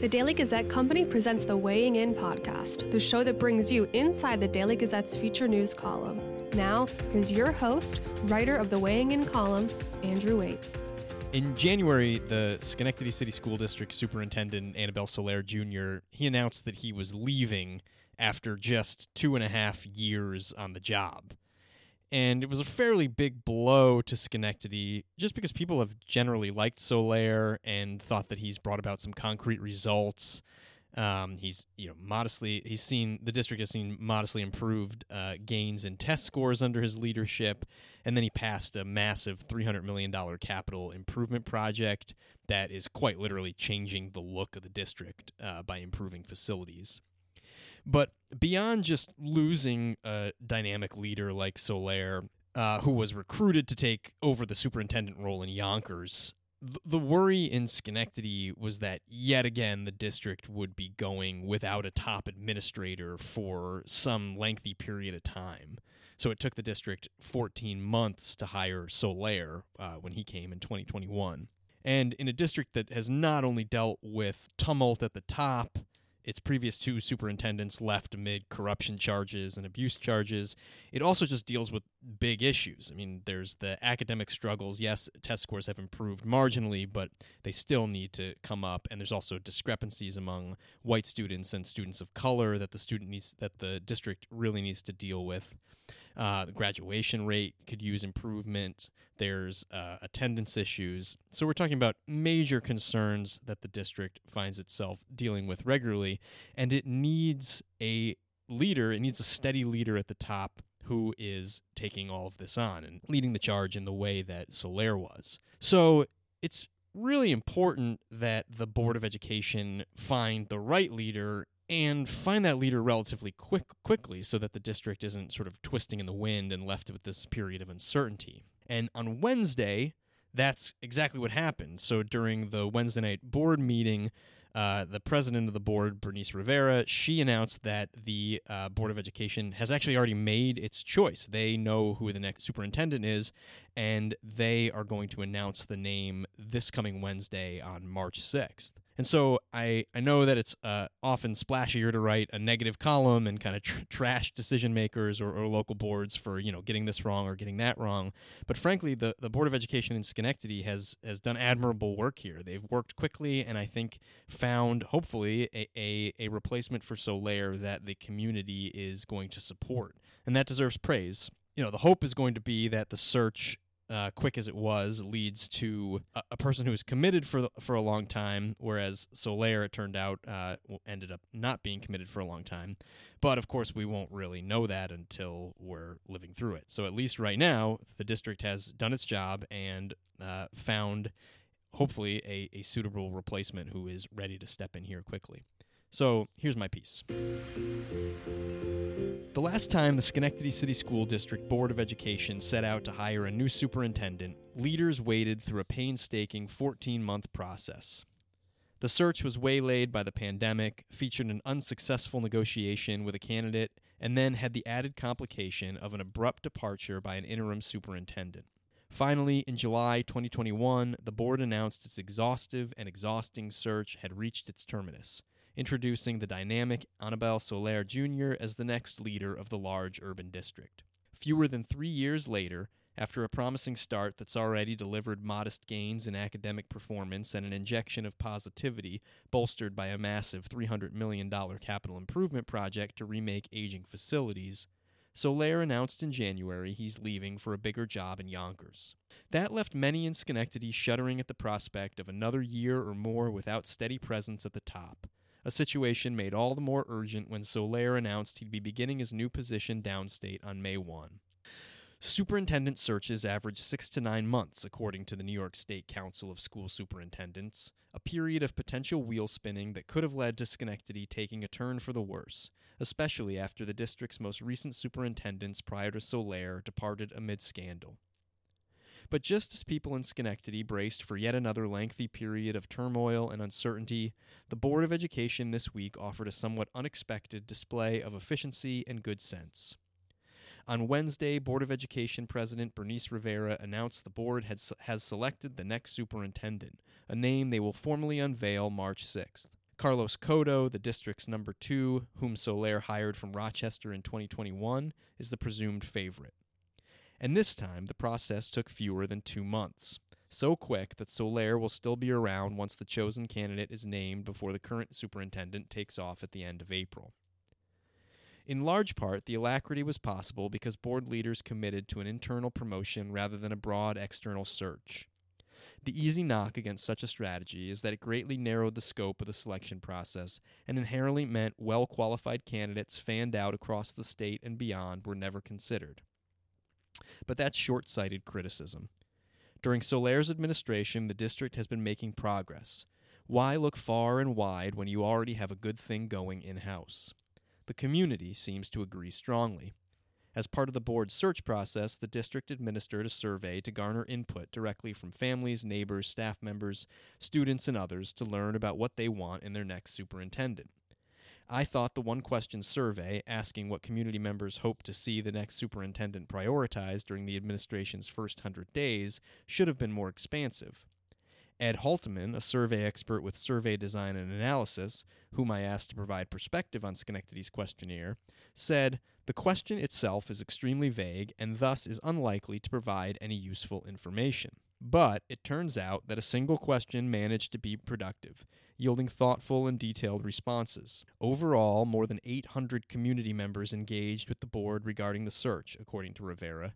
The Daily Gazette Company presents the Weighing In podcast, the show that brings you inside the Daily Gazette's feature news column. Now, here's your host, writer of the Weighing In column, Andrew Waite. In January, the Schenectady City School District Superintendent Anibal Soler Jr. he announced that he was leaving after just two and a half years on the job. And it was a fairly big blow to Schenectady just because people have generally liked Soler and thought that he's brought about some concrete results. Um, he's you know modestly he's seen the district has seen modestly improved uh, gains in test scores under his leadership, and then he passed a massive three hundred million dollar capital improvement project that is quite literally changing the look of the district uh, by improving facilities. But beyond just losing a dynamic leader like Soler, uh, who was recruited to take over the superintendent role in Yonkers, th- the worry in Schenectady was that yet again the district would be going without a top administrator for some lengthy period of time. So it took the district 14 months to hire Soler uh, when he came in 2021. And in a district that has not only dealt with tumult at the top, its previous two superintendents left amid corruption charges and abuse charges. It also just deals with big issues. I mean, there's the academic struggles. Yes, test scores have improved marginally, but they still need to come up. And there's also discrepancies among white students and students of color that the student needs that the district really needs to deal with. Uh, the graduation rate could use improvement. There's uh, attendance issues. So we're talking about major concerns that the district finds itself dealing with regularly, and it needs a leader. It needs a steady leader at the top who is taking all of this on and leading the charge in the way that Soler was. So it's really important that the Board of Education find the right leader and find that leader relatively quick quickly so that the district isn't sort of twisting in the wind and left with this period of uncertainty. And on Wednesday, that's exactly what happened. So during the Wednesday night board meeting, uh, the president of the board, Bernice Rivera, she announced that the uh, Board of Education has actually already made its choice. They know who the next superintendent is, and they are going to announce the name this coming Wednesday on March 6th. And so I, I know that it's uh, often splashier to write a negative column and kind of tr- trash decision makers or, or, local boards for you know getting this wrong or getting that wrong. But frankly, the, the Board of Education in Schenectady has has done admirable work here. They've worked quickly and I think found hopefully a, a, a replacement for Soler that the community is going to support, and that deserves praise. You know, the hope is going to be that the search uh, quick as it was, leads to a, a, person who was committed for for a long time, whereas Soler, it turned out, uh, ended up not being committed for a long time. But of course, we won't really know that until we're living through it. So at least right now, the district has done its job and uh, found, hopefully, a, a suitable replacement who is ready to step in here quickly. So here's my piece. The last time the Schenectady City School District Board of Education set out to hire a new superintendent, leaders waded through a painstaking 14 month process. The search was waylaid by the pandemic, featured an unsuccessful negotiation with a candidate, and then had the added complication of an abrupt departure by an interim superintendent. Finally, in July 2021, the board announced its exhaustive and exhausting search had reached its terminus introducing the dynamic Anibal Soler Jr. as the next leader of the large urban district. Fewer than three years later, after a promising start that's already delivered modest gains in academic performance and an injection of positivity bolstered by a massive $300 million capital improvement project to remake aging facilities, Soler announced in January he's leaving for a bigger job in Yonkers. That left many in Schenectady shuddering at the prospect of another year or more without steady presence at the top, a situation made all the more urgent when Soler announced he'd be beginning his new position downstate on May 1. Superintendent searches average six to nine months, according to the New York State Council of School Superintendents, a period of potential wheel spinning that could have led to Schenectady taking a turn for the worse, especially after the district's most recent superintendents prior to Soler departed amid scandal. But just as people in Schenectady braced for yet another lengthy period of turmoil and uncertainty, the Board of Education this week offered a somewhat unexpected display of efficiency and good sense. On Wednesday, Board of Education President Bernice Rivera announced the board has, has selected the next superintendent, a name they will formally unveil March 6th. Carlos Cotto, the district's number two, whom Soler hired from Rochester in 2021, is the presumed favorite. And this time, the process took fewer than two months. So quick that Soler will still be around once the chosen candidate is named before the current superintendent takes off at the end of April. In large part, the alacrity was possible because board leaders committed to an internal promotion rather than a broad external search. The easy knock against such a strategy is that it greatly narrowed the scope of the selection process and inherently meant well qualified candidates fanned out across the state and beyond were never considered. But that's short sighted criticism. During Soler's administration, the district has been making progress. Why look far and wide when you already have a good thing going in house? The community seems to agree strongly. As part of the board's search process, the district administered a survey to garner input directly from families, neighbors, staff members, students, and others to learn about what they want in their next superintendent. I thought the one question survey asking what community members hope to see the next superintendent prioritize during the administration's first 100 days should have been more expansive. Ed Halteman, a survey expert with survey design and analysis, whom I asked to provide perspective on Schenectady's questionnaire, said the question itself is extremely vague and thus is unlikely to provide any useful information. But it turns out that a single question managed to be productive, yielding thoughtful and detailed responses. Overall, more than 800 community members engaged with the board regarding the search, according to Rivera.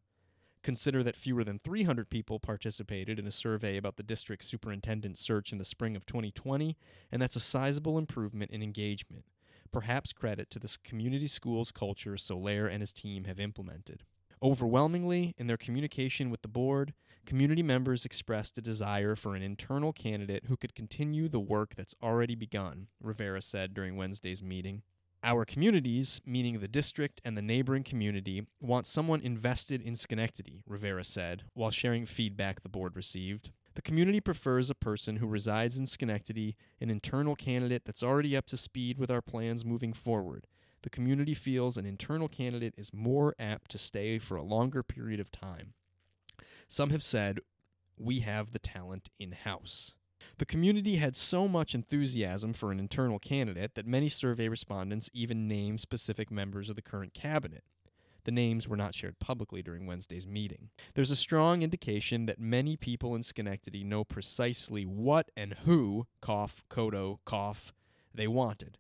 Consider that fewer than 300 people participated in a survey about the district superintendent search in the spring of 2020, and that's a sizable improvement in engagement. Perhaps credit to this community schools culture Soler and his team have implemented. Overwhelmingly, in their communication with the board, community members expressed a desire for an internal candidate who could continue the work that's already begun, Rivera said during Wednesday's meeting. Our communities, meaning the district and the neighboring community, want someone invested in Schenectady, Rivera said, while sharing feedback the board received. The community prefers a person who resides in Schenectady, an internal candidate that's already up to speed with our plans moving forward. The community feels an internal candidate is more apt to stay for a longer period of time. Some have said, we have the talent in house. The community had so much enthusiasm for an internal candidate that many survey respondents even named specific members of the current cabinet. The names were not shared publicly during Wednesday's meeting. There's a strong indication that many people in Schenectady know precisely what and who, cough, Cotto, cough, they wanted.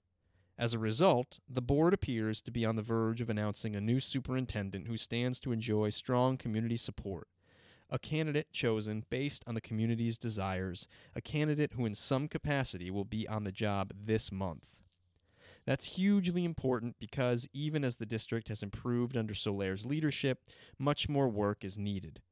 As a result, the board appears to be on the verge of announcing a new superintendent who stands to enjoy strong community support a candidate chosen based on the community's desires, a candidate who in some capacity will be on the job this month. That's hugely important because even as the district has improved under Soler's leadership, much more work is needed.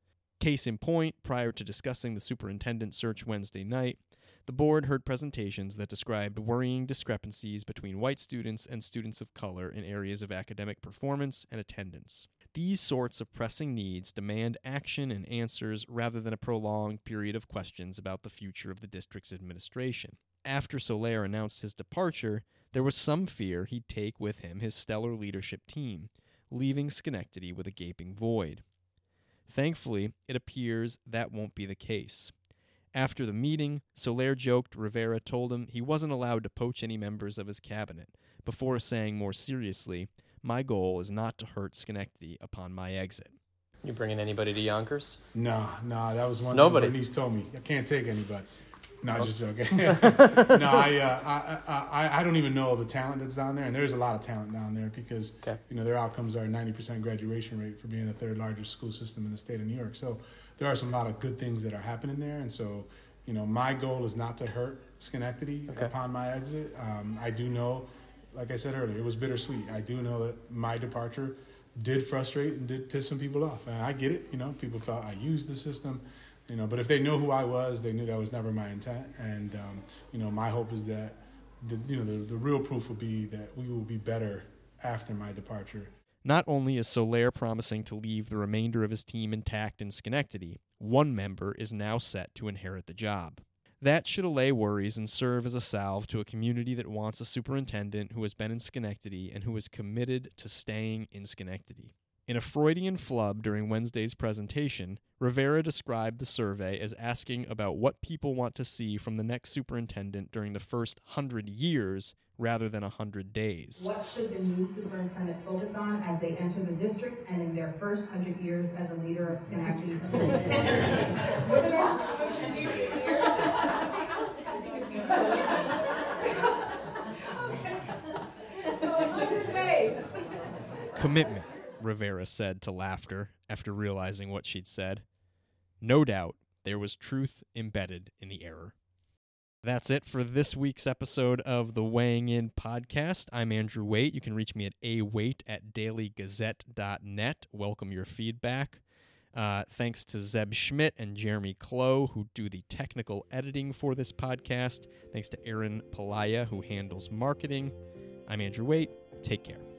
Case in point, prior to discussing the superintendent search Wednesday night, the board heard presentations that described worrying discrepancies between white students and students of color in areas of academic performance and attendance. These sorts of pressing needs demand action and answers rather than a prolonged period of questions about the future of the district's administration. After Soler announced his departure, there was some fear he'd take with him his stellar leadership team, leaving Schenectady with a gaping void. Thankfully, it appears that won't be the case. After the meeting, Soler joked Rivera told him he wasn't allowed to poach any members of his cabinet, before saying more seriously, My goal is not to hurt Schenectady upon my exit. You bringing anybody to Yonkers? No, no, that was one Nobody. thing Bernice told me. I can't take anybody. No, just joking. no, I, uh, I, I, I don't even know the talent that's down there, and there's a lot of talent down there because Okay. you know their outcomes are 90% graduation rate for being the third largest school system in the state of New York. So there are some lot of good things that are happening there, and so you know my goal is not to hurt Schenectady Okay. upon my exit. Um, I do know, like I said earlier, it was bittersweet. I do know that my departure did frustrate and did piss some people off, and I get it. You know, people felt I used the system. You know, but if they know who I was, they knew that was never my intent. And um, you know, my hope is that the you know the, the real proof will be that we will be better after my departure. Not only is Soler promising to leave the remainder of his team intact in Schenectady, one member is now set to inherit the job. That should allay worries and serve as a salve to a community that wants a superintendent who has been in Schenectady and who is committed to staying in Schenectady. In a Freudian flub during Wednesday's presentation, Rivera described the survey as asking about what people want to see from the next superintendent during the first hundred years rather than a hundred days. What should the new superintendent focus on as they enter the district and in their first hundred years as a leader of Schenectady School Commitment, Rivera said to laughter after realizing what she'd said. No doubt there was truth embedded in the error. That's it for this week's episode of the Weighing In podcast. I'm Andrew Waite. You can reach me at await at dailygazette.net. Welcome your feedback. Uh, thanks to Zeb Schmidt and Jeremy Klo, who do the technical editing for this podcast. Thanks to Aaron Palaya, who handles marketing. I'm Andrew Waite. Take care.